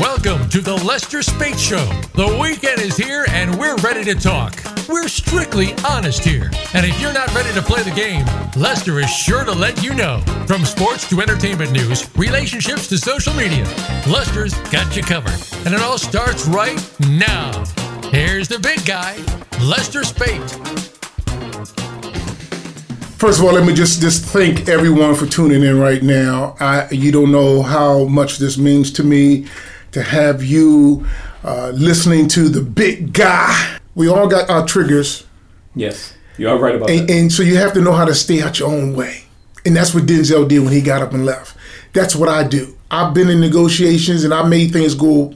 Welcome to the Lester Speight Show. The weekend is here and we're ready to talk. We're strictly honest here. And if you're not ready to play the game, Lester is sure to let you know. From sports to entertainment news, relationships to social media, Lester's got you covered. And it all starts right now. Here's the big guy, Lester Speight. First of all, let me just just thank everyone for tuning in right now. I, you don't know how much this means to me to have you uh, listening to the big guy. We all got our triggers, Yes, you are right about and, that. and so you have to know how to stay out your own way. And that's what Denzel did when he got up and left. That's what I do. I've been in negotiations and I made things go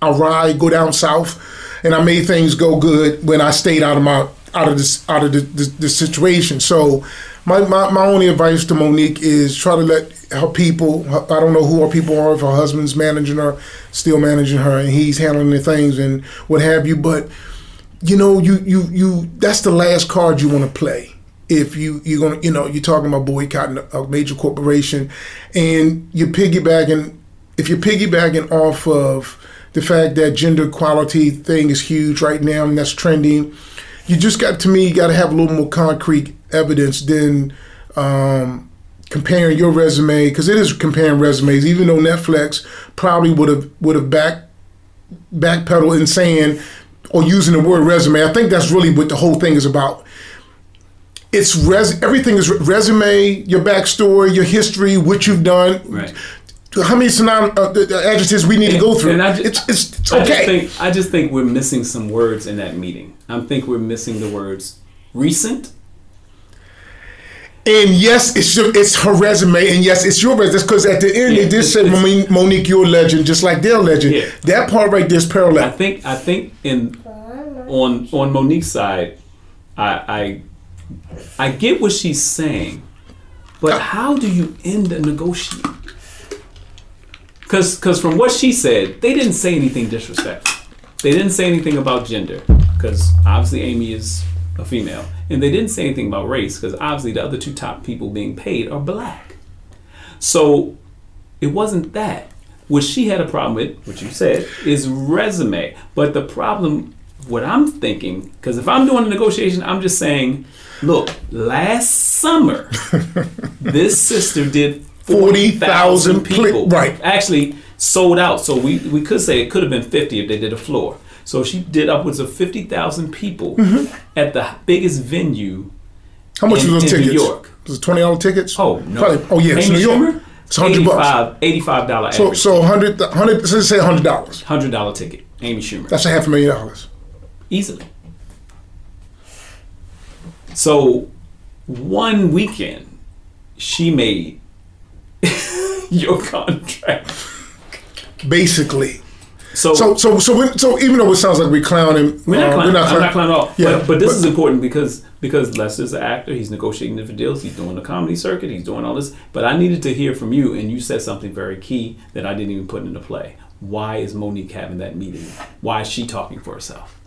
awry, go down south, and I made things go good when I stayed out of my out of this out of the, the, the situation. So my, my my only advice to Monique is try to let her people. I don't know who her people are. If her husband's managing her, still managing her, and he's handling the things and what have you. But you know, you you you that's the last card you want to play. If you you're gonna you know you're talking about boycotting a major corporation, and you're piggybacking. If you're piggybacking off of the fact that gender equality thing is huge right now and that's trending, you just got to me you got to have a little more concrete evidence than um, comparing your resume because it is comparing resumes. Even though Netflix probably would have would have back backpedal in saying or using the word resume. I think that's really what the whole thing is about. It's res everything is re- resume, your backstory, your history, what you've done. Right. How many synonym uh, adjectives we need to go through? And I ju- it's it's, it's I just okay. think I just think we're missing some words in that meeting. I think we're missing the words recent. and yes, it's your, it's her resume, and yes, it's your resume. Because at the end, Yeah, they did say Monique, Monique, you're a legend, just like they're a legend. Yeah. That part right there is parallel. I think I think in on on Monique's side, I I, I get what she's saying, but how do you end a negotiation? Because because from what she said, they didn't say anything disrespectful. They didn't say anything about gender because obviously Amy is a female, and they didn't say anything about race because obviously the other two top people being paid are black. So it wasn't that. What she had a problem with, what you said, is resume. But the problem, what I'm thinking, because if I'm doing a negotiation, I'm just saying, look, last summer, this sister did 40,000 40,000 pli- people. right. Actually, sold out. So we, we could say it could have been 50 if they did a floor. So she did upwards of 50,000 people Mm-hmm. at the biggest venue How much in- was those in New tickets? York. Was it twenty dollar tickets? Oh no! Probably- oh yes, Amy New York. It's hundred bucks. 85 dollar So average. so hundred hundred. Let's say hundred dollars. hundred dollar ticket. Amy Schumer That's a half a million dollars. easily. So one weekend, she made your contract. Basically. So, So so so when, so even though it sounds like we're clowning, we're not uh, clowning. I'm not clowning at all. Yeah, but, but this but- is important because because Lester's an actor. He's negotiating different deals. He's doing the comedy circuit. He's doing all this. But I needed to hear from you, and you said something very key that I didn't even put into play. Why is Monique having that meeting? Why is she talking for herself?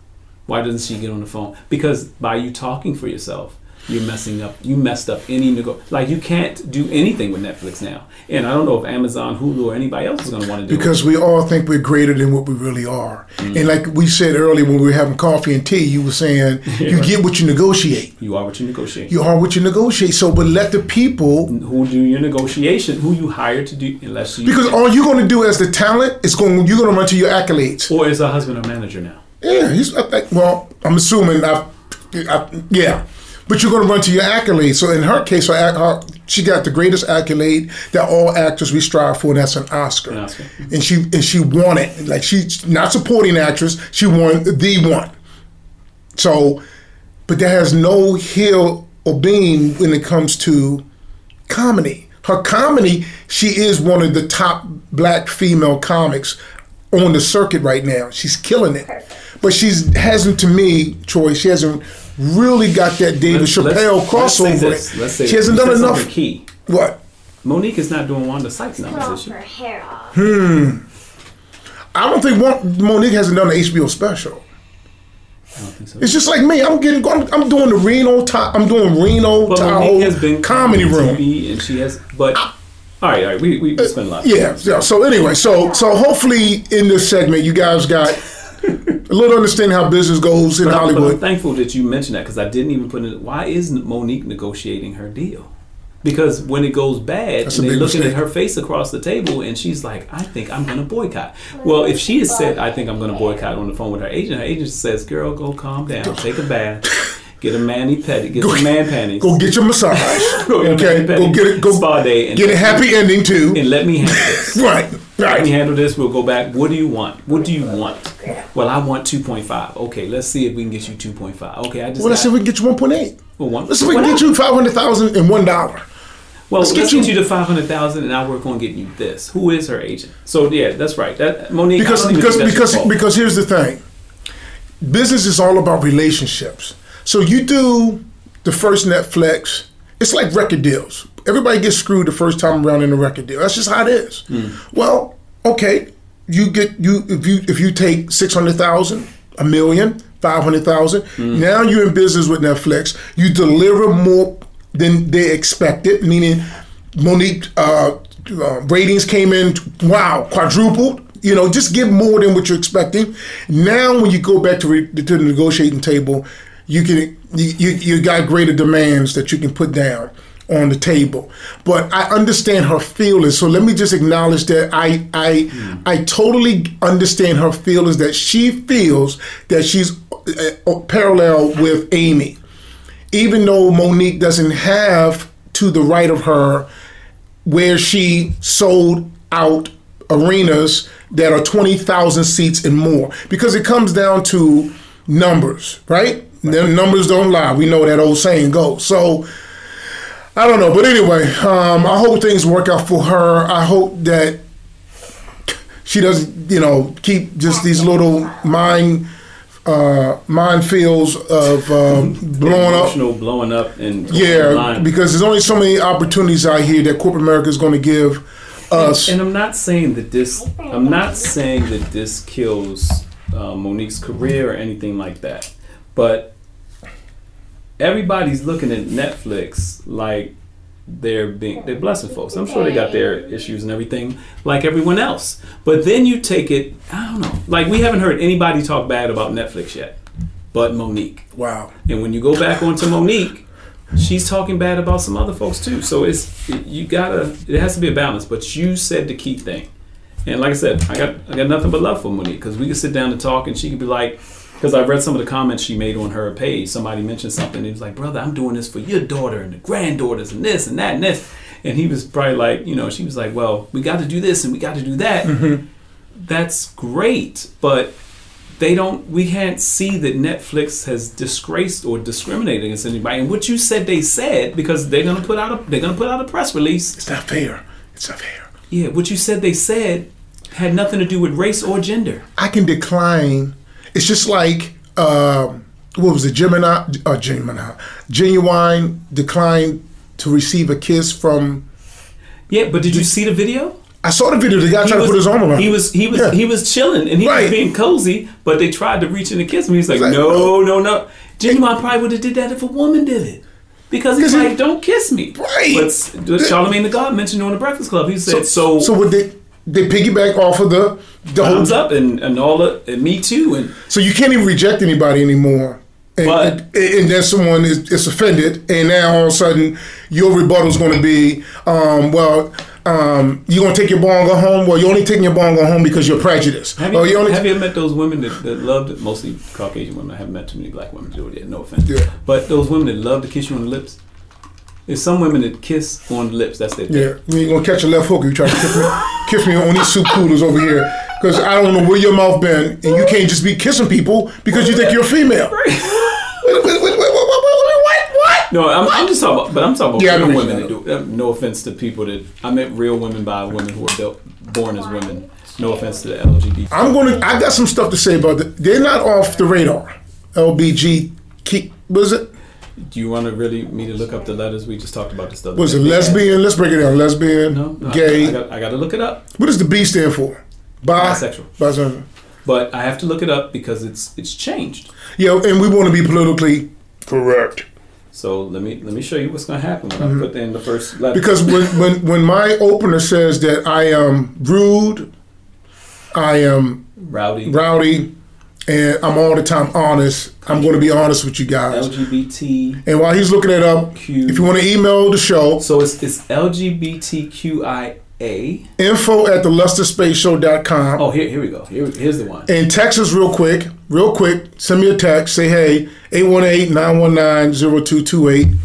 Why doesn't she get on the phone? Because by you talking for yourself, you're messing up. You messed up any nego. Like you can't do anything with Netflix now. And I don't know if Amazon, Hulu, or anybody else is going to want to do because it. we all think we're greater than what we really are. Mm. And like we said earlier when we were having coffee and tea, you were saying you right. get what you negotiate. You are what you negotiate. You are what you negotiate. So, but let the people, who do your negotiation? Who you hire to do? Unless you because all you're going to do as the talent is going, you're going to run to your accolades. or is a husband a manager now? Yeah, he's well. I'm assuming. I, I, yeah, but you're going to run to your accolades. So in her case, her, her, she got the greatest accolade that all actors we strive for, and that's an Oscar. An Oscar. And she and she won it. Like she's not supporting actress. She won the one. So, but that has no hill or beam when it comes to comedy. Her comedy, she is one of the top black female comics on the circuit right now. She's killing it. But she's hasn't to me, Troy, she hasn't really got that David Let's- Chappelle let's- let's say crossover. this. Let's say she hasn't done enough. Key. What? Monique is not doing Wanda Sykes numbers, Cut is she? her hair off. Hmm. I don't think one, Monique hasn't done an HBO special. I don't think so. It's just like me. I'm getting. I'm, I'm doing the Reno. Top, I'm doing Reno But Tahoe Monique has been comedy room. TV and she has. But all right, all right. We we spend a lot. Of Yeah, yeah. So anyway, so so hopefully in this segment you guys got a little understanding how business goes in But I'm, but I'm thankful that you mentioned that because I didn't even put it. Why isn't Monique negotiating her deal? Because when it goes bad, That's and they're looking mistake. at her face across the table, and she's like, "I think I'm going to boycott." Well, if she has said, "I think I'm going to boycott" on the phone with her agent, her agent says, "Girl, go calm down, take a bath, get a mani pedi, get some man panties, Go get your massage. Go get a okay, go get it. Go spa day, and get a happy ending too. and let me handle this." Right, Let me handle this. We'll go back. What do you want? What do you want? Well, I want 2.5. Okay, let's see if we can get you 2.5. Okay, I just. Well, let's see if we can get you 1.8. well, one, Let's see if we can get you 500,000 in one dollar. Well, let's, let's get, get you, you- to 500,000 and I'll work on getting you this. Who is her agent? So, yeah, that's right. That Monique, Because I because because because here's the thing. Business is all about relationships. So you do the first Netflix. It's like record deals. Everybody gets screwed the first time around in a record deal. That's just how it is. Well, okay, you get you if you if you take six hundred thousand, a million, five hundred thousand. Now you're in business with Netflix. You deliver more than they expected, meaning Monique uh, uh, ratings came in wow quadrupled. You know, just give more than what you're expecting. Now, when you go back to, re- to the negotiating table, you can you, you you got greater demands that you can put down on the table. But I understand her feelings. So let me just acknowledge that I I I totally understand her feelings that she feels that she's uh, uh, parallel with Amy even though Monique doesn't have to the right of her where she sold out arenas that are 20,000 seats and more because it comes down to numbers, right? The numbers don't lie. We know that old saying goes. So I don't know, but anyway, um, I hope things work out for her. I hope that she doesn't, you know, keep just these little mind uh, minefields of um, blowing up. Blowing up and Yeah, because there's only so many opportunities out here that corporate America is going to give us. And I'm not saying that this. I'm not saying that this kills uh, Monique's career or anything like that. But everybody's looking at Netflix like they're being they're blessing folks. I'm sure they got their issues and everything like everyone else. But then you take it. I don't know. Like we haven't heard anybody talk bad about Netflix yet, but Monique. wow. And when you go back onto Monique, she's talking bad about some other folks too. So it's you gotta it has to be a balance. But you said the key thing, and like I said, I got I got nothing but love for Monique because we could sit down and talk, and she could be like, because I read some of the comments she made on her page. Somebody mentioned something. And he was like, brother, I'm doing this for your daughter and the granddaughters and this and that and this. And he was probably like, you know, she was like, well, we got to do this and we got to do that. Mm-hmm. That's great, but they don't we can't see that Netflix has disgraced or discriminated against anybody. And what you said they said because they're gonna put out a they're gonna put out a press release. It's not fair. It's not fair. Yeah, what you said they said had nothing to do with race or gender. I can decline. It's just like um, what was it? Gemini, uh, Gemini, Genuwine declined to receive a kiss from. Yeah, but did you see the video? I saw the video. The guy tried to put his arm around. he was he was Yeah. he was chilling and he Right. was being cozy, but they tried to reach in and kiss him. He's like, Like, no, no, no. Genuwine probably would have did that if a woman did it. Because he's 'Cause he- like, don't kiss me. Right. But s- Charlamagne the God mentioned on the Breakfast Club. He said, so, so would they? They piggyback off of the the whole. up and, and all the and me too and So you can't even reject anybody anymore. And, But- and, and then someone is, is offended, and now all of a sudden your rebuttal is going to be, um, well, um, you going to take your ball and go home? Well, you're only taking your ball and go home because you're prejudiced. have you, oh, you only have you ever met those women that, that loved it? Mostly Caucasian women. I haven't met too many black women do it yet. No offense. Yeah. But those women that love to kiss you on the lips. There's some women that kiss on the lips. That's their thing. Yeah, you ain't gonna catch a left hook. if You try to kiss me, kiss me on these soup coolers over here, because I don't know where your mouth been, and you can't just be kissing people because you think you're a female. Wait, wait, wait, wait, wait, wait, wait, what? What? No, I'm, I'm just talking about, but I'm talking about Yeah, real women that do. uh, No offense to people that I meant real women by women who are built, born as women. No offense to the LGBT. I'm gonna. I got some stuff to say about that. They're not off the radar. LBG. Was it? Do you want to really me to look up the letters we just talked about this other Was it lesbian? Let's break it down. Lesbian, No, no gay. I, got, I got to look it up. what does the B stand for? Bi- Bisexual. Bisexual. but I have to look it up because it's it's changed. Yeah, and we want to be politically correct. So let me let me show you what's going to happen when I put in the first letter. Mm-hmm. Because when, when, when my opener says that I am rude, I am rowdy, rowdy, and I'm all the time honest, I'm going to be honest with you guys. LGBT. And while he's looking it up, Q. if you want to email the show, So it's it's LGBTQIA. info at the lesterspeightshow.com. Oh, here here we go. Here, here's the one. And text us real quick, real quick. Send me a text. Say, hey, 818-919-0228.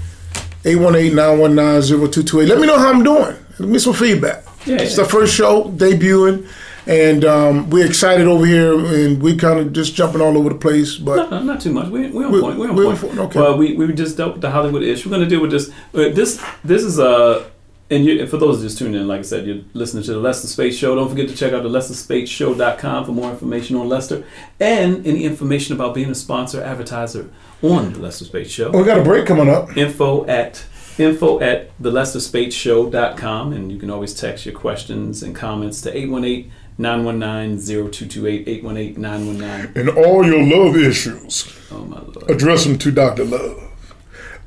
818-919-0228. Let me know how I'm doing. Give me some feedback. Yeah, It's yeah. the first show, debuting. And um, we're excited over here, and we kind of just jumping all over the place. But No, not too much. We, we're on We- point. We're on we're point. okay. Well, we, we just dealt with the Hollywood issue. We're going to deal with this. uh, This this is a. And you, for those just tuning in, like I said, you're listening to the Lester Speight Show. Don't forget to check out the LesterSpeightShow.com for more information on Lester and any information about being a sponsor advertiser on the Lester Speight Show. we got a break coming up. info at info at the show.com and you can always text your questions and comments to 818-919-0228 818-919 And all your love issues, oh my lord address them to Dr. Love.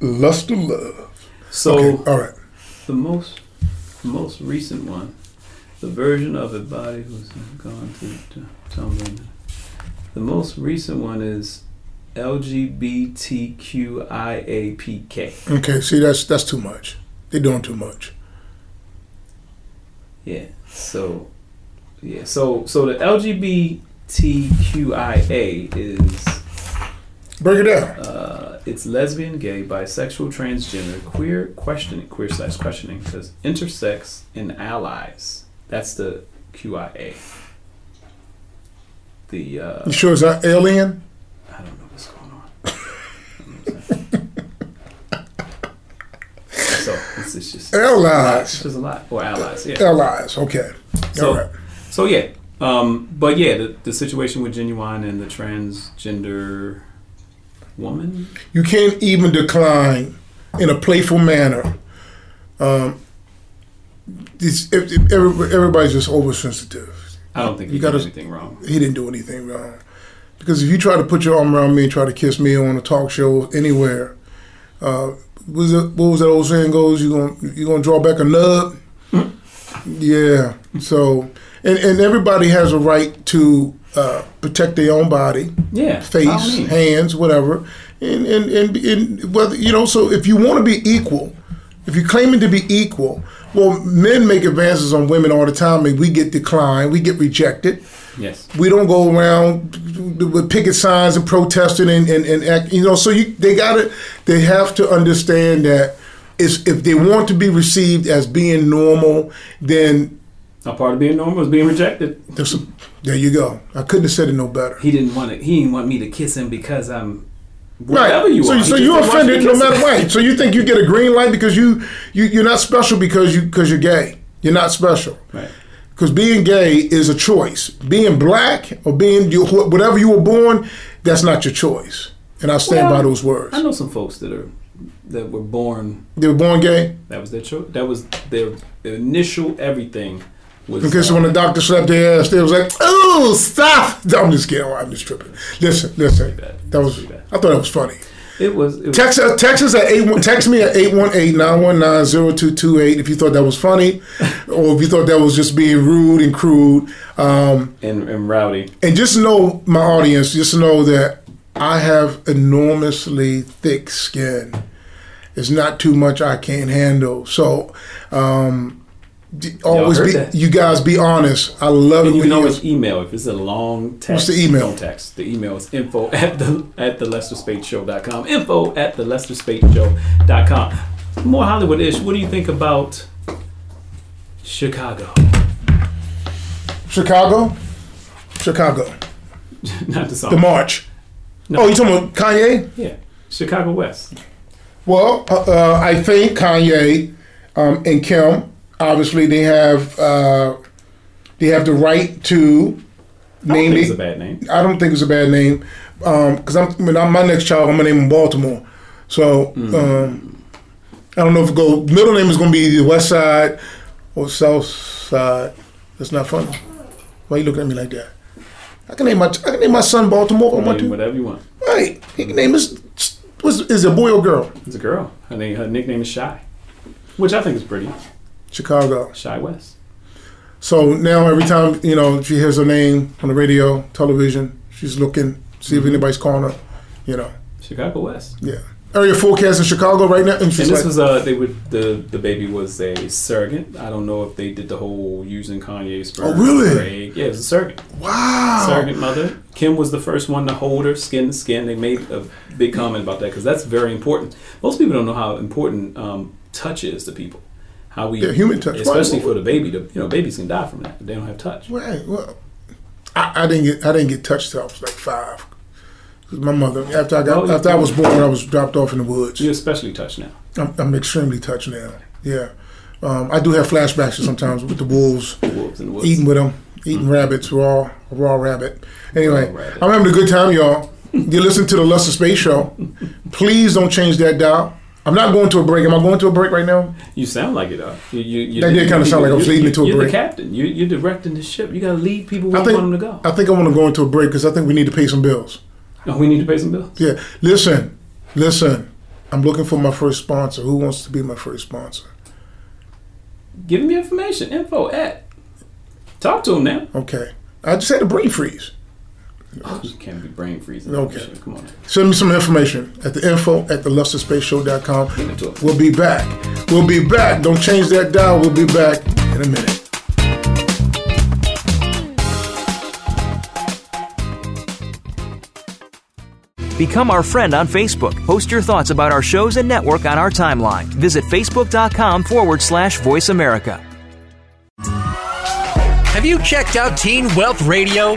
Lester Love. so Okay, all right. the most the most recent one the version of a body who's gone to, to tumbling the most recent one is LGBTQIAPK Okay, see, that's that's too much. They're doing too much. Yeah. So, yeah. So, so the LGBTQIA is Break it down. uh, it's lesbian, gay, bisexual, transgender, queer, questioning, queer slash questioning, because intersex and allies. That's the QIA. The uh, You sure it's not alien? I don't know what's going on. I don't know what's happening. so it's, it's just Allies. Just a lot. Or allies. Yeah. Allies. Okay. So, all right. So yeah, um, but yeah, the, the situation with Genuwine and the transgender woman. You can't even decline in a playful manner. Um, it's, if, if every- everybody's just oversensitive. I don't think You got anything wrong. He didn't do anything wrong. Because if you try to put your arm around me and try to kiss me on a talk show anywhere, uh, was it, what was that old saying goes? You gonna you gonna draw back a nub? yeah. So and and everybody has a right to uh, protect their own body. Yeah, face, hands, whatever. And, and, and, and whether, you know, so if you want to be equal, if you're claiming to be equal, well, men make advances on women all the time and we get declined, we get rejected. Yes. We don't go around with picket signs and protesting and, and, and act, you know, so you, they got to, they have to understand that if they want to be received as being normal, then A part of being normal is being rejected. there's some, there you go. I couldn't have said it no better. He didn't want it. He didn't want me to kiss him because I'm Right. whatever you so, are. He so you're didn't want you offended no matter what. So you think you get a green light because you, you you're not special because you because you're gay. You're not special. Right. Because being gay is a choice. Being black or being you, whatever you were born, that's not your choice. And I stand Well, by those words. I know some folks that are that were born. They were born gay. That was their choice. That was their initial everything. Was case uh, when the doctor slapped their ass, they was like, "Oh, stop!" I'm just kidding. I'm just tripping. Listen, listen. That was. I thought that was funny. it was. It was Text, uh, text us at eight. one- Text me at 818-919-0228 if you thought that was funny, or if you thought that was just being rude and crude. Um, and, and rowdy. and just know, my audience, just know that I have enormously thick skin. It's not too much I can't handle. So, um, d- always be. that. You guys be honest. I love And it you can always email if it's a long text. the email? Don't text. The email is info at the at the LesterSpeightShow.com. Info at the LesterSpeightShow.com. More Hollywood ish. What do you think about Chicago? Chicago, Chicago, Not the song. the march. No. Oh, you talking about Kanye? yeah. Chicago West. Well, uh, uh, I think Kanye um, and Kim, obviously, they have uh, they have the right to name it's it. a bad name. I don't think it's a bad name because I'm when I'm my next child, I'm gonna name him Baltimore. So um, I don't know if go middle name is gonna be the West Side or South Side. That's not funny. Why you looking at me like that? I can name my I can name my son Baltimore if I want Name to. whatever you want. Right. He can name his was is it a boy or girl? It's a girl. Her name, her nickname is Shy, which I think is pretty. Chicago. Shy West. So now every time you know she hears her name on the radio, television, she's looking see if anybody's calling her. You know, Chicago West. yeah. Area forecast in Chicago right now, and And this like, was uh they would the the baby was a surrogate. I don't know if they did the whole using Kanye's sperm. Oh, really? egg. Yeah, it was a surrogate. wow. Surrogate mother. Kim was the first one to hold her skin to skin. They made a big comment about that because that's very important. Most people don't know how important um, touch is to people. How we Yeah, human touch. especially for the baby. To, you know, babies can die from that they don't have touch. Right. Well, I, I didn't get I didn't get touched till I was like five. my mother after I got Well, after I was born, I was dropped off in the woods. You're especially touched now. I'm, I'm extremely touched now. Yeah. Um, I do have flashbacks sometimes with the wolves Wolves in the woods. eating with them, eating rabbits, raw, raw rabbit. Anyway, Raw rabbit. I'm having a good time, y'all. You listen to the Lester Speight Show. Please don't change that dial. I'm not going to a break. Am I going to a break right now? You sound like it, though. You, you, That did kinda sound like I was leading you- into a You're break. the captain. You, you're directing the ship. You got to lead people where I you want them to go. I think I want to go into a break because I think we need to pay some bills. Oh, we need to pay some bills. Yeah. Listen, listen. I'm looking for my first sponsor. Who wants to be my first sponsor? Give me information, info at. Talk to him now. Okay. I just had a brain freeze. You can't be brain freezing. Okay. Come on. Send me some information at the info at the lesterspeightshow.com. Give it. We'll be back. We'll be back. Don't change that dial. We'll be back in a minute. Become our friend on Facebook. Post your thoughts about our shows and network on our timeline. Visit facebook.com forward slash voice America. Have you checked out Teen Wealth Radio?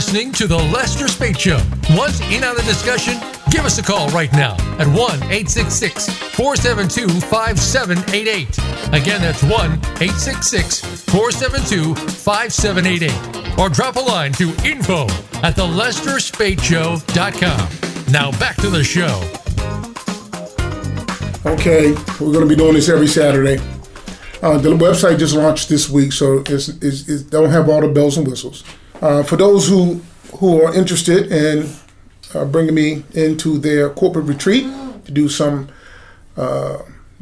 Listening to The Lester Speight Show. Once in on the discussion, give us a call right now at 1 866 472 5788. Again, that's 1 866 472 5788. Or drop a line to info at TheLesterSpeightShow.com. Now back to the show. Okay, we're going to be doing this every Saturday. Uh, the website just launched this week, so it's, it's, it don't have all the bells and whistles. Uh, for those who who are interested in uh, bringing me into their corporate retreat to do some uh,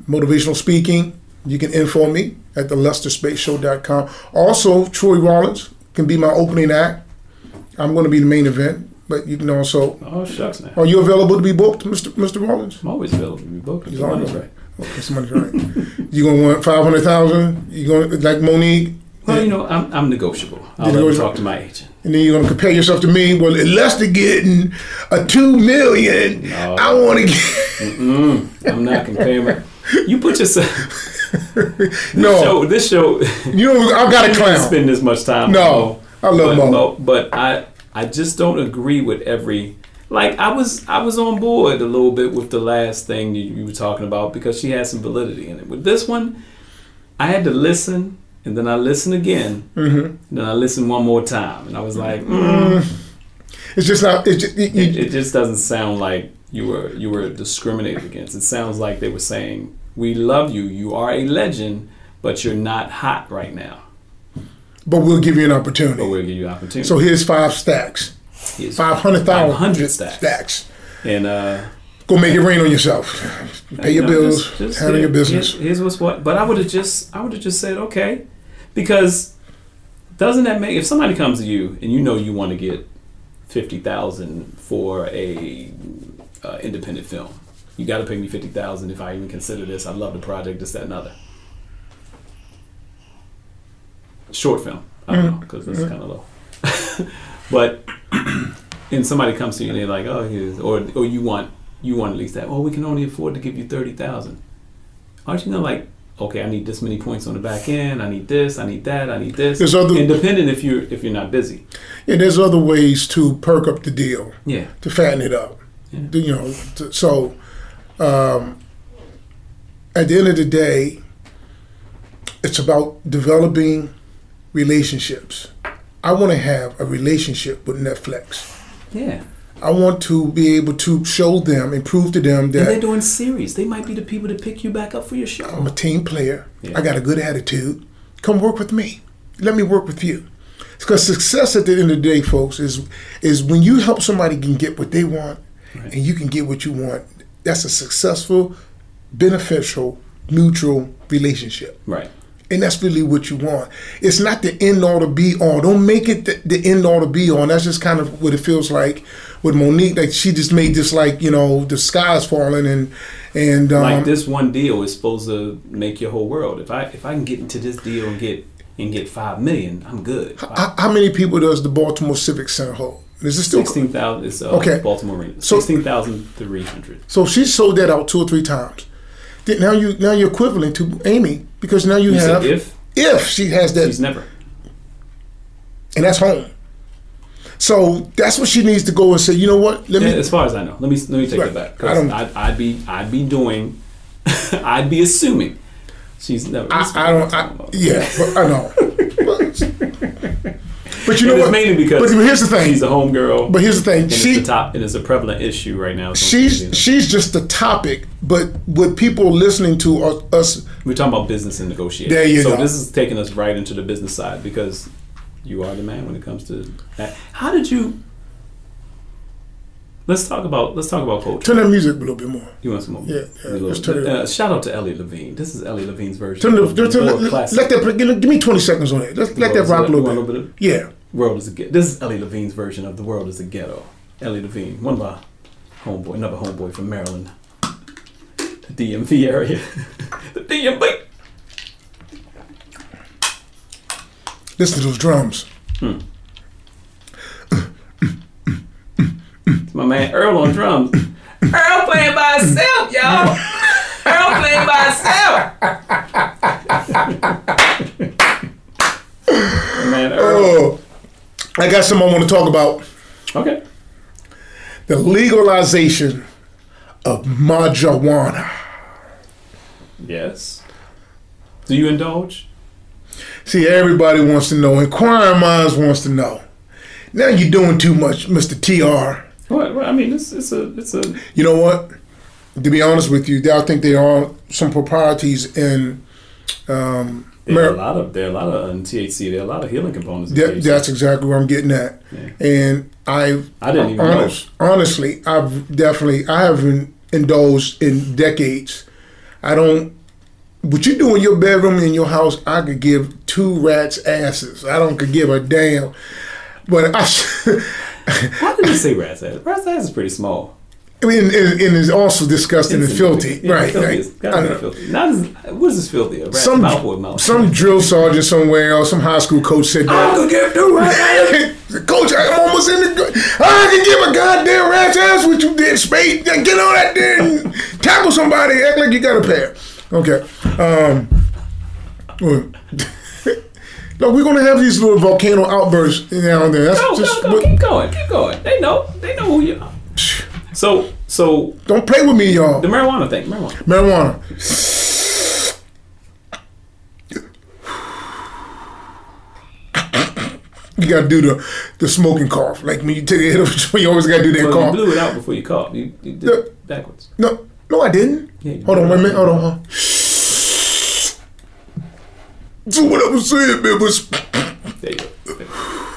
motivational speaking, you can info me at the LesterSpeightShow.com. Also, Troy Rollins can be my opening act. I'm going to be the main event, but you can also. Oh, shucks now. Are you available to be booked, Mr. Mr. Rollins? I'm always available to be booked. Always right. Somebody's right. you gonna want five hundred thousand? You gonna like Monique? Well, you know, I'm, I'm negotiable. I'll negotiable. talk to my agent. And then you're gonna compare yourself to me. Well, unless they're getting a two million. I want to get I'm not comparing. you put yourself. no. Show, this show. You know, I got a clown. spend this much time. No, I love but, Mo. but I I just don't agree with every like I was I was on board a little bit with the last thing you, you were talking about because she had some validity in it. With this one, I had to listen and then I listened again, Mm-hmm. then I listened one more time, and I was like, mm, It's just not. It's just, you, it, it just doesn't sound like you were you were discriminated against. It sounds like they were saying, "We love you. You are a legend, but you're not hot right now. but we'll give you an opportunity. But we'll give you an opportunity." so here's five stacks. Here's Five hundred thousand 500 stacks. stacks. and uh, Go make it rain on yourself. Pay your you know, bills. just- just handle your business. Here's, here's what's what. But I would have just I would have just said okay, because doesn't that make if somebody comes to you and you know you want to get fifty thousand for a uh, independent film, you got to pay me fifty thousand if I even consider this. I love the project, this, that, and other. Short film, I don't know because this is kind of low, but and somebody comes to you and they're like, oh, here's, or or you want you want at least that. Well, we can only afford to give you thirty thousand. Aren't you gonna like? Okay, I need this many points on the back end. I need this. I need that. I need this. There's other- Independent if you're if you're not busy. Yeah, there's other ways to perk up the deal, Yeah. to fatten it up. Yeah. You know, to, so um, at the end of the day, it's about developing relationships. I want to have a relationship with Netflix. Yeah. I want to be able to show them and prove to them And they're doing series. They might be the people to pick you back up for your show. I'm a team player. Yeah. I got a good attitude. Come work with me. Let me work with you. Because success at the end of the day, folks, is is when you help somebody can get what they want and you can get what you want. That's a successful, beneficial, mutual relationship. Right. And that's really what you want. It's not the end all to be all. Don't make it the, the end all to be all. That's just kind of what it feels like with Monique. Like she just made this like you know the sky's falling and and um, like this one deal is supposed to make your whole world. If I if I can get into this deal and get and get five million, I'm good. How, how many people does the Baltimore Civic Center hold? Is it still Sixteen thousand is uh, Okay. Baltimore Arena. So- Sixteen thousand three hundred. So she sold that out two or three times. Now you now you're equivalent to Amy because now you, You have if if she has that she's never. and that's home. So that's what she needs to go and say. You know what? Let Yeah, me. as far as I know, let me let me take Right. it back. I don't, I'd, I'd be I'd be doing, I'd be assuming she's never. I, I don't. I, yeah, but I know. but you know what? mainly because But here's the thing. she's a homegirl. But here's the thing. and She it's the top, and it's a prevalent issue right now. She's she's just the topic. But with people listening to us we're talking about business and negotiation. There you so go. this is taking us right into the business side because you are the man when it comes to that. How did you? Let's talk about let's talk about culture. turn that music a little bit more. You want some more? Yeah, yeah, little- let's turn it uh, shout out to Ellie Levine. This is Ellie Levine's version. Turn the, of the turn, let, let that give, me twenty seconds on it. Let, let that rock a a- little bit. little bit of- Yeah. World is a ghetto. This is Ellie Levine's version of the world is a ghetto. Ellie Levine, one of my homeboy, another homeboy from Maryland, the DMV area, the DMV. Listen to those drums. It's my man Earl on drums. Earl playing by himself, y'all. Earl playing by himself. Man Earl. Oh, I got something I want to talk about. Okay. The legalization of marijuana. Yes. Do you indulge? See, everybody wants to know. Inquiring minds wants to know. Now you're doing too much, Mr. TR. What? I mean, it's it's a it's a You know what? To be honest with you, I think there are some proprieties in. Um, there are a lot of there are a lot of in THC. There are a lot of healing components. In that, that's exactly where I'm getting at. Yeah. And I've I didn't even honest, honestly, I've definitely I haven't indulged in decades. I don't. What you do in your bedroom in your house, I could give two rats asses. I don't could give a damn. But I, How did you say rat's ass? Rat's ass is pretty small. I mean, and, and it's also disgusting and filthy, Yeah, right? filthy right. is- I gotta be know. filthy. Not as, what is this filthy? A rat's Some mouth some drill sergeant somewhere or some high school coach said I could give two rat's ass. Coach, I'm almost in the. I can give a goddamn rat's ass what you did, Speight. Get on that there and tackle somebody. Act like you got a pair. Okay. Um, No, we're gonna have these little volcano outbursts now and then. That's Go, just go, go, what- keep going, keep going. They know, they know who you are. So, so don't play with me, y'all. the marijuana thing, marijuana. Marijuana. You gotta do the the smoking cough. Like when you take a hit of you always gotta do that Well, you blew it out before you coughed. You, you did it backwards. No, no, I didn't. Yeah, hold on, wait a minute. Hold on. Hold on. So what I was saying, man, was There you go.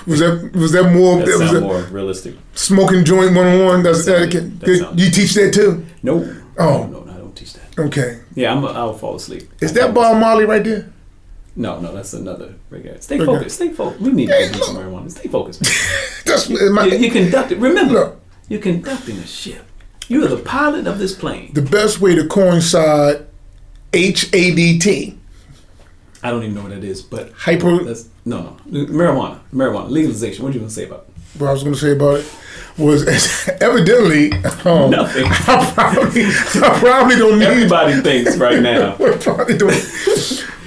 was that was that more That that was sounds that more realistic. smoking joint one on one? That's That etiquette. that You teach that too? No. Oh. No, no, I don't teach that. Okay. Yeah, I'm. A, I'll fall asleep. Is that Bob Marley right there? No, no, that's another regard. Stay Okay. focused. Stay focused. We need to Hey, get some marijuana. Stay focused. That's my, you, you conducted. Remember, you're conducting a ship. You are the pilot of this plane. the best way to coincide HADT. I don't even know what that is, but Hyper. that's no, no. Marijuana, marijuana legalization. What are you gonna say about it? What I was going to say about it was evidently. Um, Nothing. I probably, I probably don't need. Everybody thinks right now. I probably don't.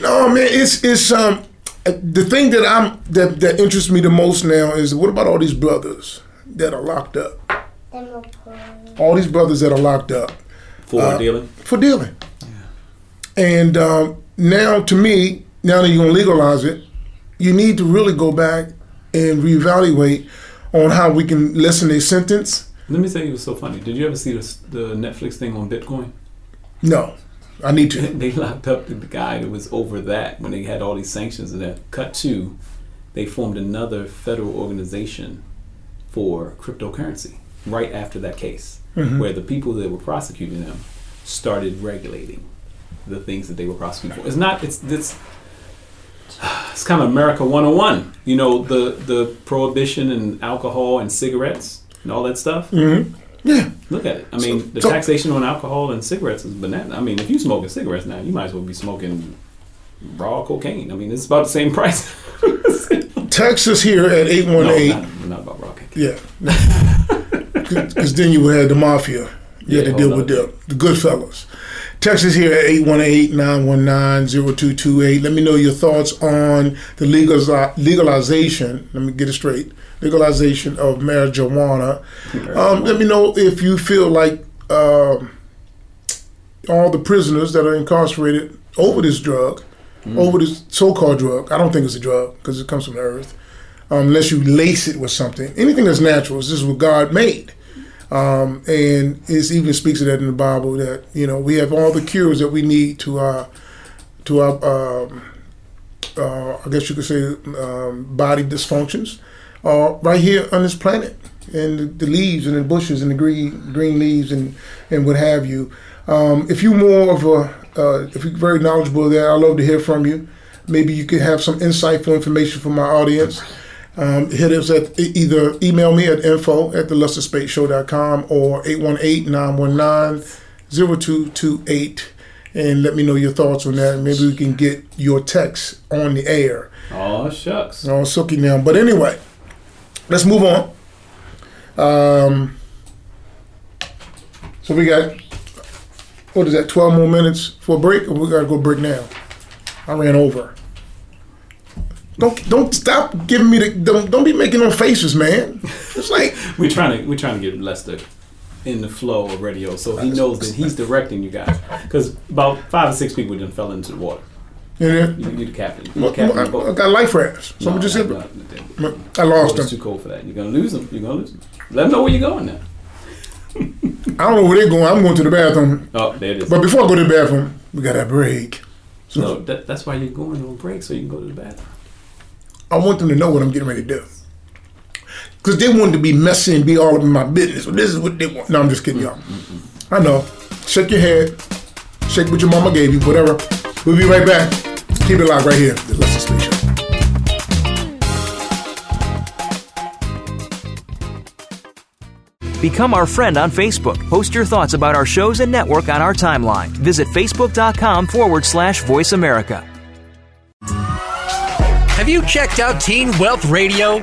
no, man, it's it's um the thing that I'm that that interests me the most now is what about all these brothers that are locked up? All these brothers that are locked up For Uh, dealing. for dealing. And um, now, to me, now that you're gonna legalize it, you need to really go back and reevaluate on how we can lessen their sentence. Let me tell you what's so funny. Did you ever see the, the Netflix thing on Bitcoin? No, I need to. they locked up the guy that was over that when they had all these sanctions and that. Cut to, they formed another federal organization for cryptocurrency right after that case, mm-hmm. where the people that were prosecuting them started regulating the things that they were prosecuting for. It's not. It's it's. It's kind of America 101. You know the the prohibition and alcohol and cigarettes and all that stuff. Mm-hmm. Yeah, Look at it. I mean, the so- taxation on alcohol and cigarettes is banana. I mean, if you smoking cigarettes now, you might as well be smoking raw cocaine. I mean, it's about the same price. text us here at 818. no, not, not about raw cocaine. Yeah, because then you would have the mafia. You had to deal with the the good fellas. Text us here at 818-919-0228. Let me know your thoughts on the legaliz- legalization. Let me get it straight. Legalization of marijuana. Um, let me know if you feel like um all the prisoners that are incarcerated over this drug, over this so-called drug. I don't think it's a drug because it comes from the earth. Um, unless you lace it with something. Anything that's natural is just what God made. Um, and it even speaks of that in the Bible that you know we have all the cures that we need to our to our um, uh, I guess you could say um, body dysfunctions uh, right here on this planet and the, leaves and the bushes and the green green leaves and and what have you. Um, if you're more of a uh, if you're very knowledgeable there, I'd love to hear from you. Maybe you could have some insightful information for my audience. Um, hit us at either email me at info at the lesterspeightshow.com or 818-919-0228 and let me know your thoughts on that. Maybe we can get your text on the air. Oh shucks. Oh, Sookie now. But anyway, let's move on. Um, so we got, what is that, 12 more minutes for a break or we got to go break now? I ran over. Don't don't stop giving me the don't don't be making no faces, man. It's like We're trying to we're trying to get Lester in the flow of radio, so he knows that he's directing you guys. Because about five or six people just fell into the water. Yeah, You, you're the captain. You're the captain I, I got life rafts. So I'm No, just no, hit, no. I lost them. too cold for that. You're gonna lose them. You're gonna lose them. Let them know where you're going now. I don't know where they're going. I'm going to the bathroom. Oh, there it is. But before I go to the bathroom, we got that break. no, that, that's why you're going on a break so you can go to the bathroom. I want them to know what I'm getting ready to do. Because they wanted to be messy and be all up in my business. But this is what they want. No, I'm just kidding, y'all. I know. Shake your head. Shake what your mama gave you. Whatever. We'll be right back. Keep it locked right here. The Speight Show. Become our friend on Facebook. Post your thoughts about our shows and network on our timeline. Visit facebook.com forward slash voice America. Have you checked out Teen Wealth Radio?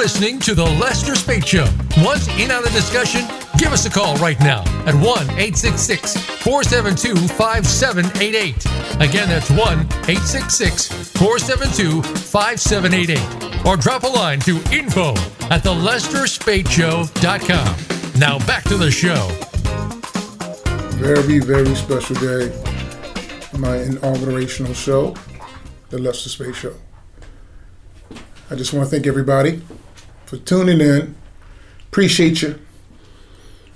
Listening to The Lester Speight Show. Want in on the discussion? Give us a call right now at 1 866 472 5788. Again, that's 1 866 472 5788. Or drop a line to info at thelesterspeightshow.com. Now back to the show. Very, very special day. My inaugurational show, The Lester Speight Show. I just want to thank everybody for tuning in. Appreciate you.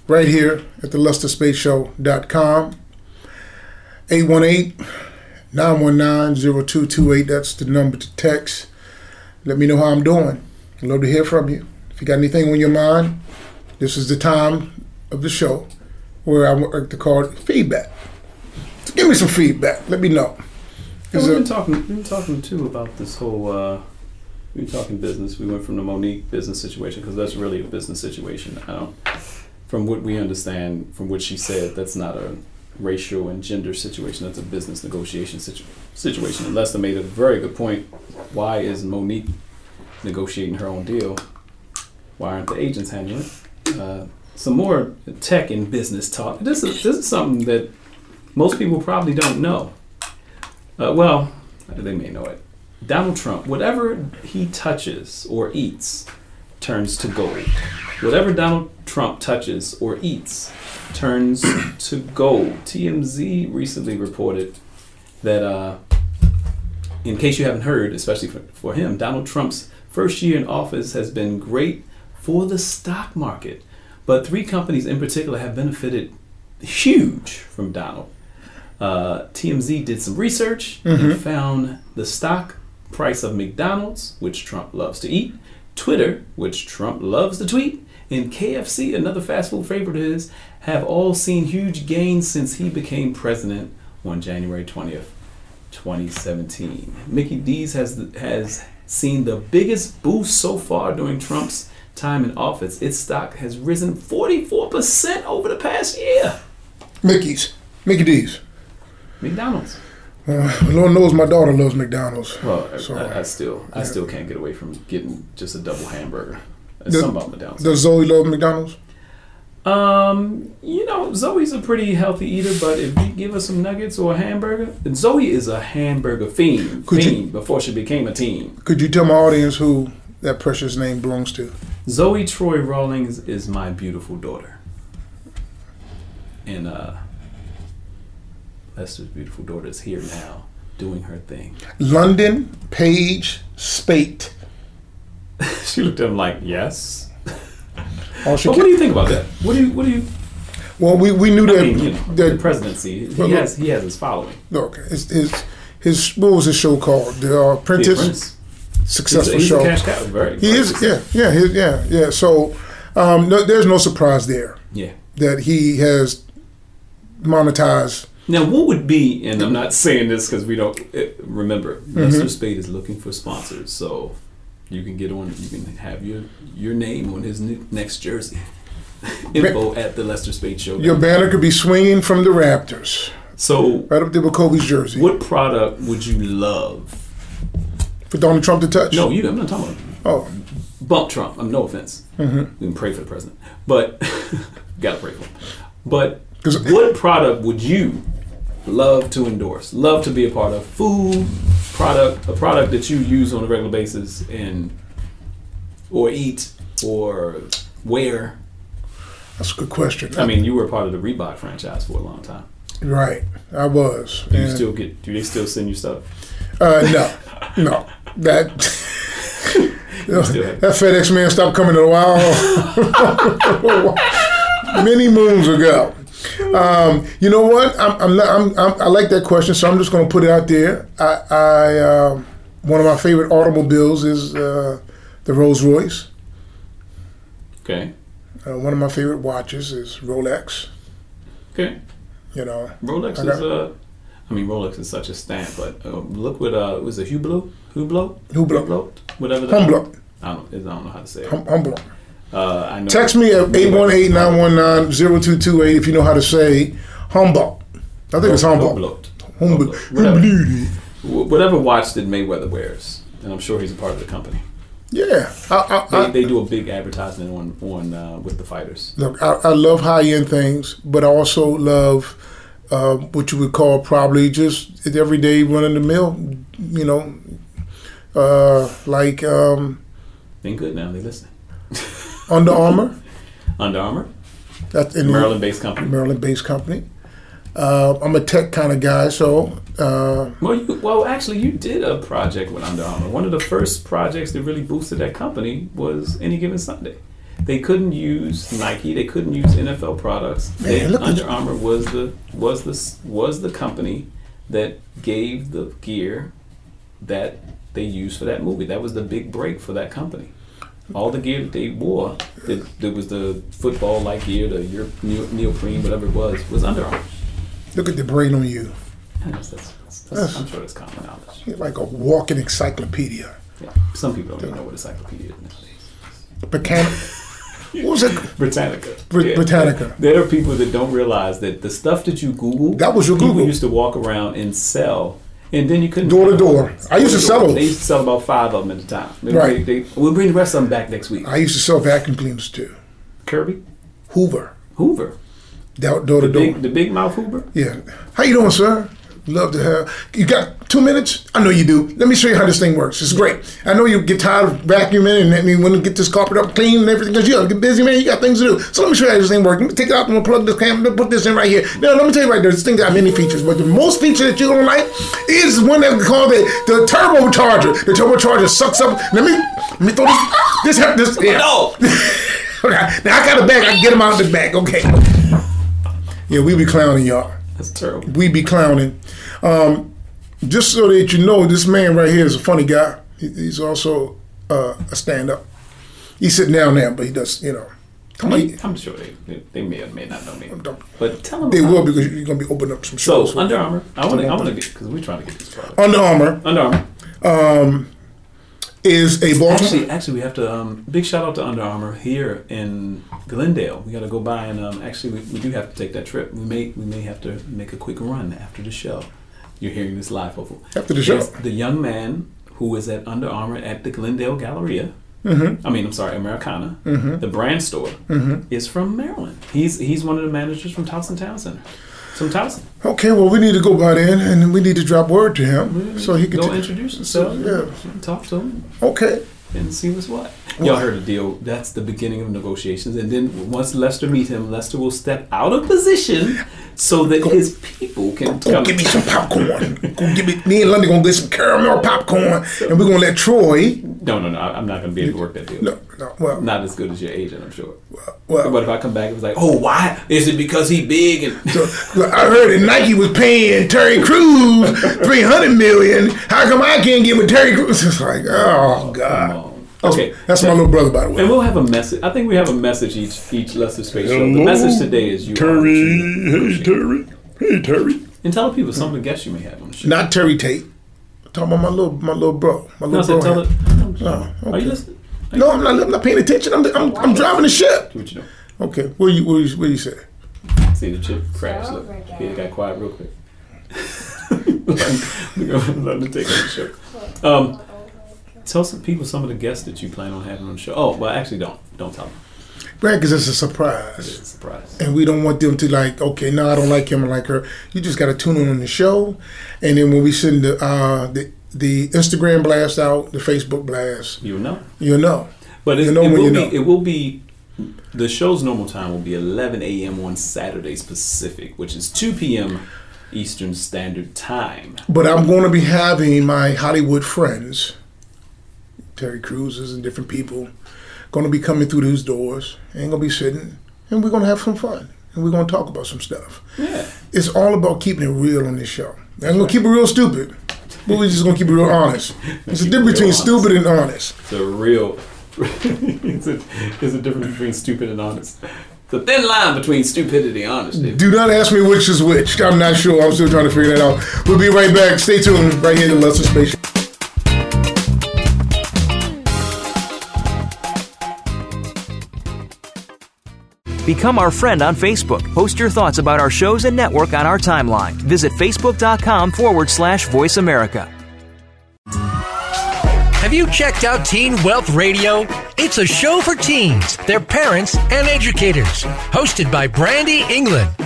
Right here at the LesterSpeightShow.com. 818-919-0228. That's the number to text. Let me know how I'm doing. I'd love to hear from you. If you got anything on your mind, this is the time of the show where I like to call it feedback. So give me some feedback. Let me know. Yeah, we've been talking. We've been talking too about this whole. Uh, we've been talking business. We went from the Mo'Nique business situation because that's really a business situation. I don't. From what we understand, from what she said, that's not a racial and gender situation. That's a business negotiation situ- situation. And Lester made a very good point. Why is Mo'Nique negotiating her own deal? Why aren't the agents handling it? Uh, some more tech and business talk. This is this is something that most people probably don't know. Uh, well, they may know it. Donald Trump, whatever he touches or eats, turns to gold. Whatever Donald Trump touches or eats turns to gold. TMZ recently reported that, uh, in case you haven't heard, especially for, for him, Donald Trump's first year in office has been great for the stock market. But three companies in particular have benefited huge from Donald. Uh, TMZ did some research and found the stock price of McDonald's, which Trump loves to eat, Twitter, which Trump loves to tweet, and KFC, another fast food favorite of his, have all seen huge gains since he became president on January 20th, 2017. Mickey D's has has seen the biggest boost so far during Trump's time in office. Its stock has risen 44% over the past year. Mickey's. Mickey D's. McDonald's. Uh, Lord knows my daughter loves McDonald's. Well, I- So, I, I still, I still can't get away from getting just a double hamburger. There's Does- something about McDonald's. Does Zoe love McDonald's? Um, you know, Zoe's a pretty healthy eater, but if you give her some nuggets or a hamburger, and Zoe is a hamburger fiend, Could you- fiend before she became a teen. Could you tell my audience who that precious name belongs to? Zoe Troy Rawlings is my beautiful daughter, and uh, Lester's beautiful daughter is here now, doing her thing. London Page Speight. She looked at him like, "Yes." She But what do you think about that? What do you, what do you? well, we, we knew I that. mean, you know, the that presidency. He has, he has his following. look, his, his, his, what was his show called? The uh, The Apprentice? Apprentice. He's, successful a, he's show. cow. Very. He is, yeah, yeah, he, yeah, yeah. So um, no, there's no surprise there Yeah. that he has monetized. Now, what would be, and I'm not saying this because we don't uh, remember, Mm-hmm. Lester Speight is looking for sponsors, so you can get on, you can have your your name on his ne- next jersey. Info at the Lester Speight Show. Your banner could be swinging from the Raptors, so, right up there with Kobe's jersey, what product would you love? for Donald Trump to touch. No, you. I'm not talking about Oh, bump Trump. I'm no offense. Mm-hmm. We can pray for the president, but gotta pray for him. But what product would you love to endorse? Love to be a part of? Food product, a product that you use on a regular basis and or eat or wear. that's a good question. I mean, you were part of the Reebok franchise for a long time. right, I was. Do you still get? Do they still send you stuff? uh, no, no, that. that FedEx man stopped coming a while, many moons ago. Um, you know what? I'm, I'm not. I'm, I'm, I like that question, so I'm just going to put it out there. I, I um one of my favorite automobiles is uh, the Rolls Royce. Okay. Uh, one of my favorite watches is Rolex. Okay. You know, Rolex I got- is a. I mean Rolex is such a stamp, but uh, look what uh, was it Hublot, Hublot, Hublot. Hublot. whatever. that- Humbler, I don't, I don't know how to say it. hum, humble. Uh, I know. Text me at 818-919-0228 if you know how to say humble. I think it's humble. Hublot. Humble. Whatever. Watch that Mayweather wears, and I'm sure he's a part of the company. Yeah, I, I, They, they do a big advertisement on on uh, with the fighters. look, I, I love high end things, but I also love uh, what you would call probably just everyday run of the mill. You know, uh, like um, Been good now. They listen. Under Armour. Under Armour, That's in Maryland-based company. Maryland-based company. Uh, I'm a tech kind of guy, so uh, Well, you, well, actually, you did a project with Under Armour. One of the first projects that really boosted that company was Any Given Sunday. They couldn't use Nike. They couldn't use NFL products. They- Man, look Under. Armour was the was the was the company that gave the gear that they used for that movie. That was the big break for that company. All the gear that they wore, that, that was the football-like gear, the Europe, neo- neoprene, whatever it was, was Under Armour. look at the brain on you. That's, that's, that's, I'm sure that's common knowledge. You're like a walking encyclopedia. Yeah. Some people don't even know what a encyclopedia is nowadays. Britannica. what was it? Britannica. Brit- Britannica. There are people that don't realize that the stuff that you Google, That was your people Google. used to walk around and sell, and then you couldn't Door to door. I used to sell them. They used to sell about five of them at a time. They- Right. They, we'll bring the rest of them back next week. I used to sell vacuum cleaners too. Kirby, Hoover. Hoover, Door door to door. big, the big mouth Hoover. Yeah. How you doing, sir? Love to have. You got two minutes? I know you do. Let me show you how this thing works. It's great. I know you get tired of vacuuming and then you want to get this carpet up clean and everything because you gotta get busy, man. You got things to do. So let me show you how this thing works. Let me take it out and plug this camera. Put this in right here. Now let me tell you right there. This thing got many features, but the most feature that you're gonna like is one that we call the the turbocharger. The turbocharger sucks up. Let me let me throw this. This this. Yeah. No, Okay. Now I got a bag. I can get them out of the bag. Okay. Yeah, we be clowning y'all that's terrible. we be clowning. Um, just so that you know, this man right here is a funny guy. He, he's also uh, a stand-up. He's sitting down now, but he does, you know. Come on, I'm, sure they, they, may or may not know me, but tell them. they will because you're gonna be opening up some shows. So Under Armour, I want to, I want to get because we're trying to get this product. Under Armour Under Armour. is a Baltimore. Actually, actually, we have to. Um, big shout out to Under Armour here in Glendale. We got to go by and um, actually, we, we do have to take that trip. We may we may have to make a quick run after the show. You're hearing this live, hopefully. After the show. There's The young man who is at Under Armour at the Glendale Galleria. Mm-hmm. I mean, I'm sorry, Americana. Mm-hmm. The brand store mm-hmm. is from Maryland. He's he's one of the managers from Towson Town Center. From Towson. Okay, well, we need to go by then, and we need to drop word to him mm-hmm. so he can. go t- introduce himself. yeah. Talk to him. Okay. And see what's what. Y'all heard the deal. That's the beginning of negotiations. And then once Lester meet him, Lester will step out of position so that his people can Go come. give me some popcorn. Go give me. Me and Lundy gonna get some caramel popcorn, and we're gonna let Troy No, no, no. I'm not going to be able to work that deal. No, no. Well, Not as good as your agent, I'm sure. well. But if I come back and was like, oh, why? Is it because he big and So, I heard that Nike was paying Terry Crews three hundred million. How come I can't get with Terry Crews? It's like, oh god. Okay, That's my little brother, by the way. and we'll have a message. I think we have a message each each Lester Speight show. The message today is you are the true. Terry. Hey, Terry. And tell the people some of the guests you may have on the show. Not Terry Tate. I'm talking about my little, my little bro, my little said bro. tell it. Oh, Are you listening? No, I'm not. I'm not paying attention. I'm, I'm, I'm driving the ship. What you doing? Okay, what you, what you, what you say? See the chip crash. Look, he got quiet real quick. let him let him take on the show. Um, tell some people some of the guests that you plan on having on the show. Oh, well, actually, don't don't tell them. Right, because it's a surprise. It's a surprise. and we don't want them to like, okay, no, I don't like him or like her. You just got to tune in on the show, and then when we send the uh, the the Instagram blast out, the Facebook blast, You'll know. you'll know. But it, You know it will be. know. It will be. The show's normal time will be 11 a.m. on Saturdays Pacific, which is 2 p.m. Eastern Standard Time. But I'm going to be having my Hollywood friends, Terry Crews and different people, going to be coming through those doors and going to be sitting, and we're going to have some fun, and we're going to talk about some stuff. Yeah. It's all about keeping it real on this show. I'm going to keep it real stupid, but we're just to keep it real honest. It's a difference between stupid and honest. It's a real. it's, a, it's a difference between stupid and honest. It's a thin line between stupidity and honesty. Do not ask me which is which. I'm not sure. I'm still trying to figure that out. We'll be right back. Stay tuned right here in the Lester Speight. Become our friend on Facebook. Post your thoughts about our shows and network on our timeline. Visit facebook.com forward slash voice America. Have you checked out Teen Wealth Radio? It's a show for teens, their parents, and educators. Hosted by Brandy England.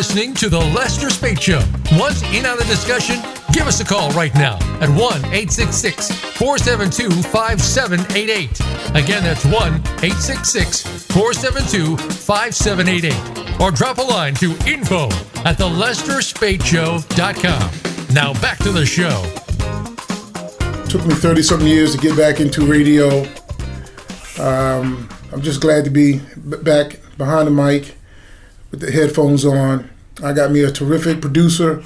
Listening to The Lester Speight Show. Once in on the discussion, give us a call right now at 1 866 472 5788. Again, that's 1 866 472 5788. Or drop a line to info at TheLesterSpeightShow.com. Now back to the show. Took me 30 something years to get back into radio. Um, I'm just glad to be back behind the mic with the headphones on. I got me a terrific producer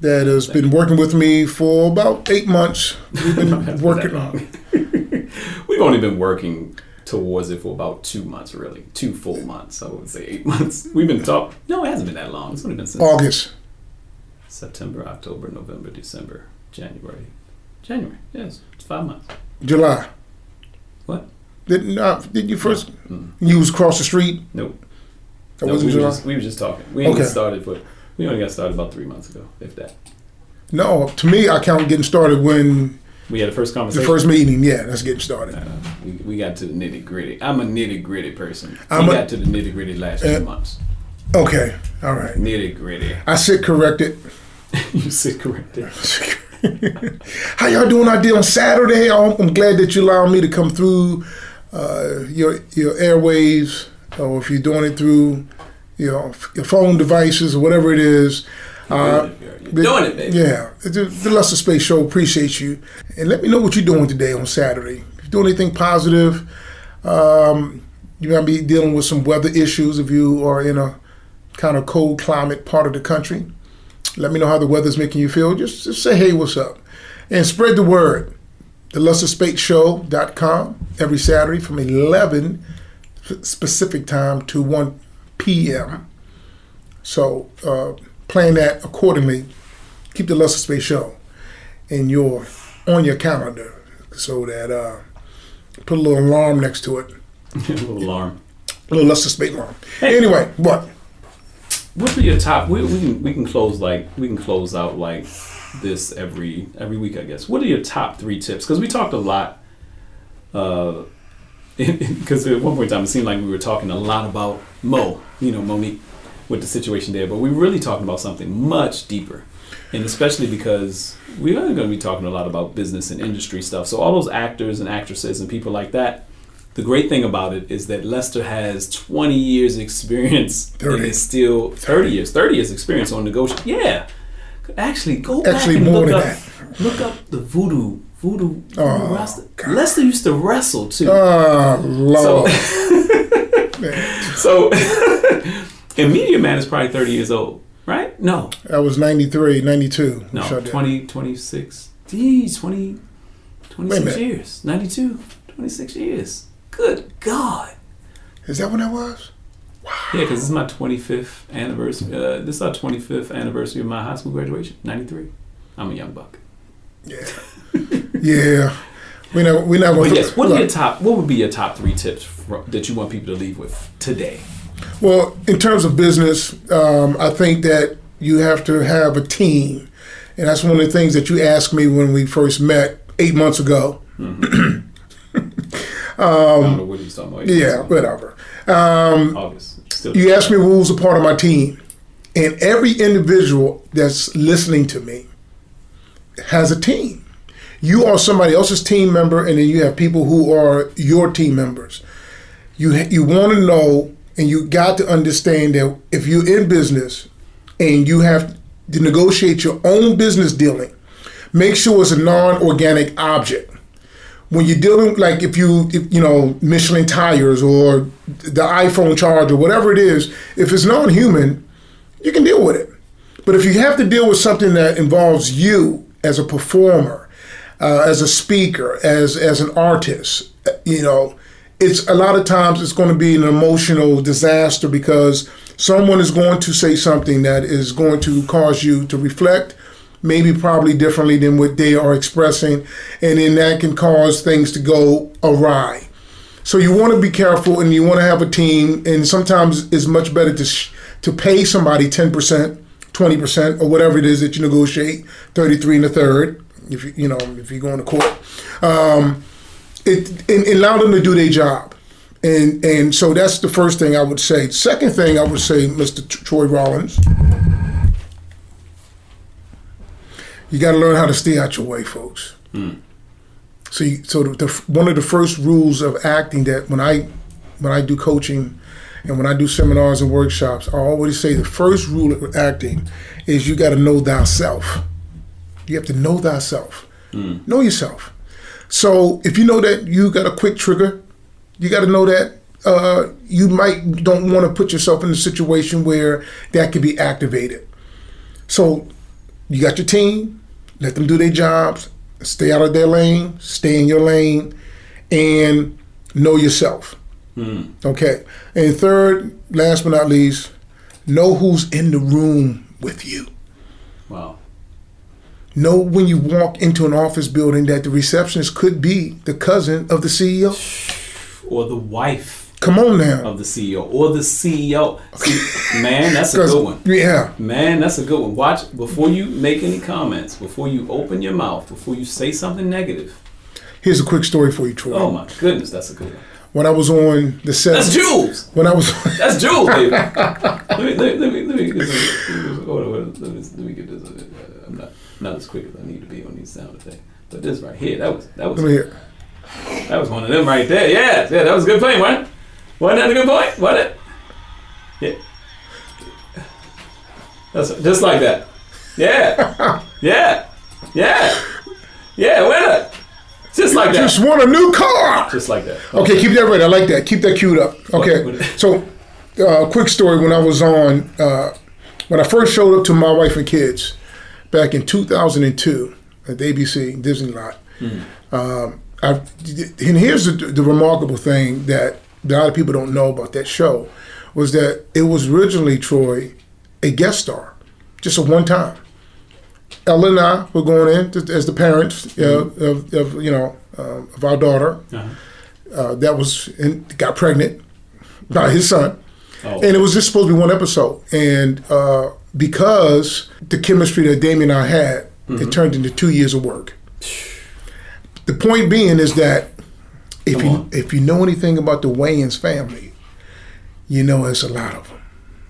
that has been working with me for about eight months. We've been working on. We've only been working towards it for about two months, really. Two full months. I would say eight months. We've been talking. No, it hasn't been that long. It's only been since August. September, October, November, December, January. January, yes. It's five months. July. What? Didn't uh, did you first? You was across the street. Nope. That No, wasn't we, were just, we were just talking. We Okay. started, but we only got started about three months ago, if that. No, to me, I count getting started when We had the first conversation. The first meeting, yeah, that's getting started. Uh, we, we got to the nitty gritty. I'm a nitty gritty person. I'm we a- got to the nitty gritty last Uh, few months. Okay, all right. Nitty gritty. I sit corrected. you sit corrected. How y'all doing out there on Saturday? I'm, I'm glad that you allowed me to come through uh, your your airwaves, or if you're doing it through you know, your phone devices or whatever it is. Uh, You're doing it, baby. Yeah, the, Lester Speight Show appreciates you, and let me know what you're doing today on Saturday. If you're doing anything positive, um, you might be dealing with some weather issues if you are in a kind of cold climate part of the country. Let me know how the weather's making you feel. Just, just say, hey, what's up? And spread the word. The LesterSpeightShow.com every Saturday from 11 specific time to 1 p.m. So uh, plan that accordingly. Keep the Lester Speight Show in your on your calendar so that uh, put a little alarm next to it. a little alarm. A little Lester Speight alarm. Anyway, what? What are your top? We, we can we can close like we can close out like this every every week, I guess. What are your top three tips? Because we talked a lot. Uh, because at one point in time it seemed like we were talking a lot about Mo, you know, Mo'Nique, with the situation there, but we were really talking about something much deeper, and especially because we are going to be talking a lot about business and industry stuff. So all those actors and actresses and people like that. The great thing about it is that Lester has 20 years experience 30. and is still 30 years, 30 years experience on negotiation. Yeah, actually, go back and look up, that. look up the voodoo, voodoo, voodoo Oh, wrestler. Lester used to wrestle too. Oh, Lord. So, and Media Man is probably 30 years old, right? No, I was 93, 92. no, Shut down. 20, 26. Geez, 20, 26 years. 92, 26 years. Good God. Is that when that was? Wow. Yeah, because this is my 25th anniversary. Uh, this is our 25th anniversary of my high school graduation, 93. I'm a young buck. Yeah. yeah. Not, we're not going But to. yes, what are your top? What would be your top three tips that you want people to leave with today? Well, in terms of business, um, I think that you have to have a team. And that's one of the things that you asked me when we first met eight months ago. I don't know what he's talking about. Um, Yeah, whatever. August. Still, You asked me who was a part of my team. And every individual that's listening to me has a team. You are somebody else's team member, and then you have people who are your team members. You you want to know, and you got to understand that if you're in business and you have to negotiate your own business dealing, make sure it's a non-organic object when you're dealing like if you if, you know Michelin tires or the iPhone charger, whatever it is, if it's non-human, you can deal with it. But if you have to deal with something that involves you as a performer, uh, as a speaker, as as an artist, you know, it's a lot of times it's going to be an emotional disaster because someone is going to say something that is going to cause you to reflect maybe probably differently than what they are expressing, and then that can cause things to go awry. So you want to be careful, and you want to have a team. And sometimes it's much better to sh- to pay somebody ten percent, twenty percent, or whatever it is that you negotiate, thirty three and a third. If you you know if you're going to court, um, it and, and allow them to do their job. And and so that's the first thing I would say. Second thing I would say, Mr. Troy Rollins, you got to learn how to stay out your way, folks. So, you, so the, the, one of the first rules of acting that when I when I do coaching and when I do seminars and workshops, I always say the first rule of acting is you got to know thyself. You have to know thyself. Know yourself. So if you know that you got a quick trigger, you got to know that uh, you might don't want to put yourself in a situation where that could be activated. So you got your team, let them do their jobs, stay out of their lane, stay in your lane, and know yourself. Okay. And third, last but not least, know who's in the room with you. wow. Know when you walk into an office building that the receptionist could be the cousin of the CEO. Or the wife. Come on now. of the CEO or the CEO. See, man, that's a good one. Yeah. Man, that's a good one. Watch before you make any comments, before you open your mouth, before you say something negative. Here's a quick story for you, Troy. Oh my goodness, that's a good one. When I was on the set, That's Jules. when I was That's Jules, baby. let me let me let me let me, let me, hold on, hold on, let me, let me get this. Not as quick as I need to be on these sound effects, but this right here, that was that was let me hear. that was one of them right there. Yeah, yeah, that was a good point, wasn't it? Wasn't that a good point? Wasn't it? Yeah. That's just like that. Yeah, yeah, yeah, yeah. Winner. Just like that. Just want a new car. Just like that. Okay, keep that ready. I like that. Keep that queued up. Okay. So, uh, quick story. When I was on, uh, when I first showed up to my wife and kids back in 2002 at ABC Disney lot, um, and here's the, the remarkable thing that a lot of people don't know about that show was that it was originally Troy a guest star, just a one time. Ella and I were going in to- as the parents uh, of, of you know uh, of our daughter Uh-huh. uh, that was in, got pregnant by his son, Oh. and it was just supposed to be one episode. And uh, because the chemistry that Damon and I had, it mm-hmm. turned into two years of work. The point being is that if Come you on. if you know anything about the Wayans family, you know it's a lot of them.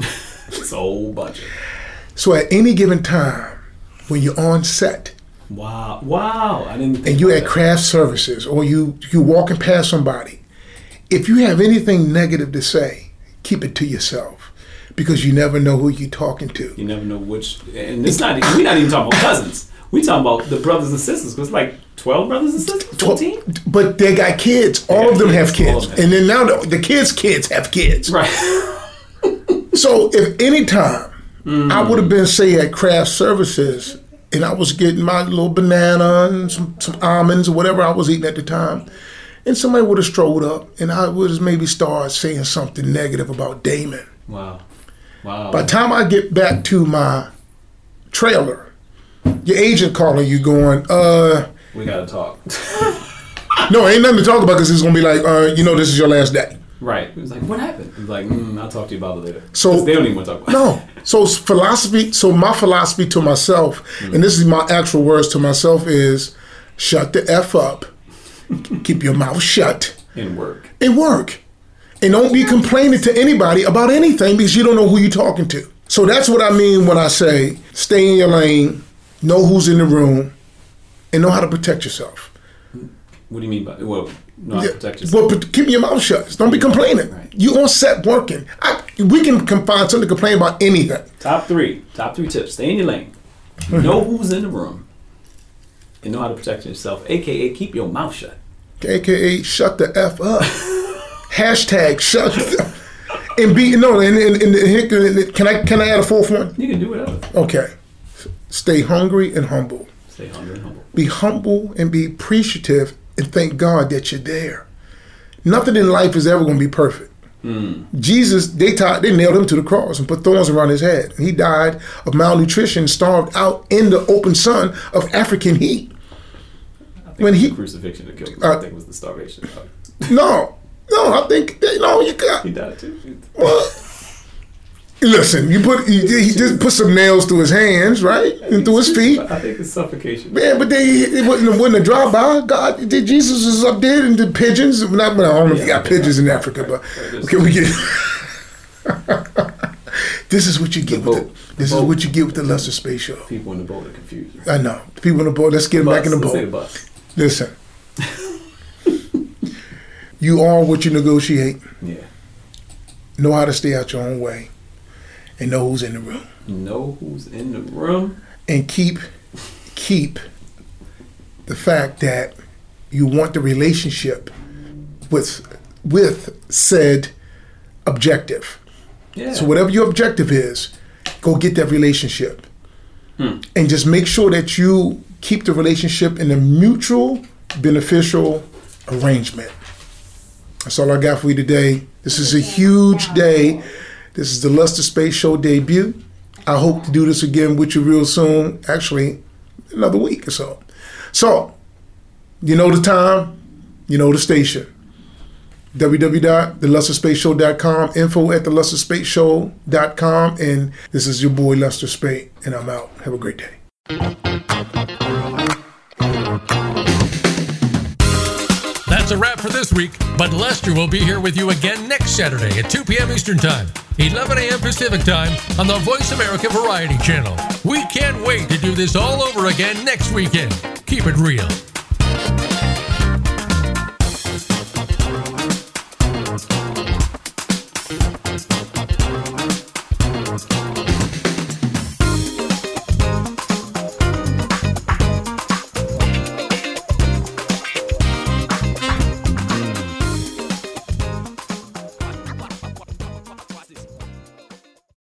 It's a whole bunch. Of, So at any given time, when you're on set wow, wow! I didn't. Think and you at that. craft services or you you walking past somebody, if you have anything negative to say, keep it to yourself because you never know who you're talking to. You never know which, and it's not. We're not even talking about cousins. We talking about the brothers and sisters. Cause like twelve brothers and sisters, fourteen. But they got kids. All of them kids. have All kids, of them. and then now the, the kids' kids have kids. Right. So if any time Mm. I would have been say at craft services and I was getting my little banana and some, some almonds or whatever I was eating at the time, and somebody would have strolled up and I would have maybe started saying something negative about Damon. Wow. Wow. By the time I get back to my trailer, your agent calling you going, uh, we gotta talk. no, ain't nothing to talk about because it's gonna be like, uh, you know, this is your last day. right. It was like, what happened? It was like, mm, I'll talk to you about it later. So- they don't even want to talk about it. No. So philosophy. So my philosophy to myself, and this is my actual words to myself, is shut the f up, keep your mouth shut, in work. and work, and don't be complaining to anybody about anything because you don't know who you're talking to. So that's what I mean when I say stay in your lane, know who's in the room, and know how to protect yourself. What do you mean by well, not Yeah, protect yourself? Well, keep your mouth shut. Don't be complaining. Right. You on set working. I, we can find something to complain about anything. Top three. Top three tips. Stay in your lane. Mm-hmm. know who's in the room. And know how to protect yourself. AKA keep your mouth shut. AKA shut the F up. Hashtag shut and be no and, and, and, and can I can I add a fourth one? You can do whatever. Okay. Stay hungry and humble. Stay hungry and humble. Be humble and be appreciative and thank God that you're there. Nothing in life is ever going to be perfect. Jesus, they tied, they nailed him to the cross and put thorns around his head. He died of malnutrition, starved out in the open sun of African heat. I think When he- the crucifixion that killed him. Uh, I think was the starvation. No, no, I think you know you got. he died too. Well, listen, you put he, he just put some nails through his hands, right, and through his feet. I think it's suffocation. Man, but they it wasn't, it wasn't a drive by. God, did Jesus is up there and the pigeons. Not, well, I don't know if you got pigeons in Africa, but okay, we get. this is what you get with boat. the, this The is boat. what you get with the Lester Speight Show. People in the boat are confused. I know the people in the boat. Let's get them back in the boat. bus. Listen, you are what you negotiate. Yeah. Know how to stay out your own way, and know who's in the room. Know who's in the room. and keep keep the fact that you want the relationship with with said objective. Yeah. So whatever your objective is, go get that relationship. Hmm. And just make sure that you keep the relationship in a mutual beneficial arrangement. That's all I got for you today. This is a huge day. This is the Lester Speight Show debut. I hope to do this again with you real soon. Actually, another week or so. So, you know the time, you know the station. www.thelesterspeightshow.com, info at thelesterspeightshow.com. And this is your boy Lester Speight, and I'm out. Have a great day. For this week, but Lester will be here with you again next Saturday at 2 p.m. Eastern Time, 11 a.m. Pacific Time on the Voice America Variety Channel. We can't wait to do this all over again next weekend. Keep it real.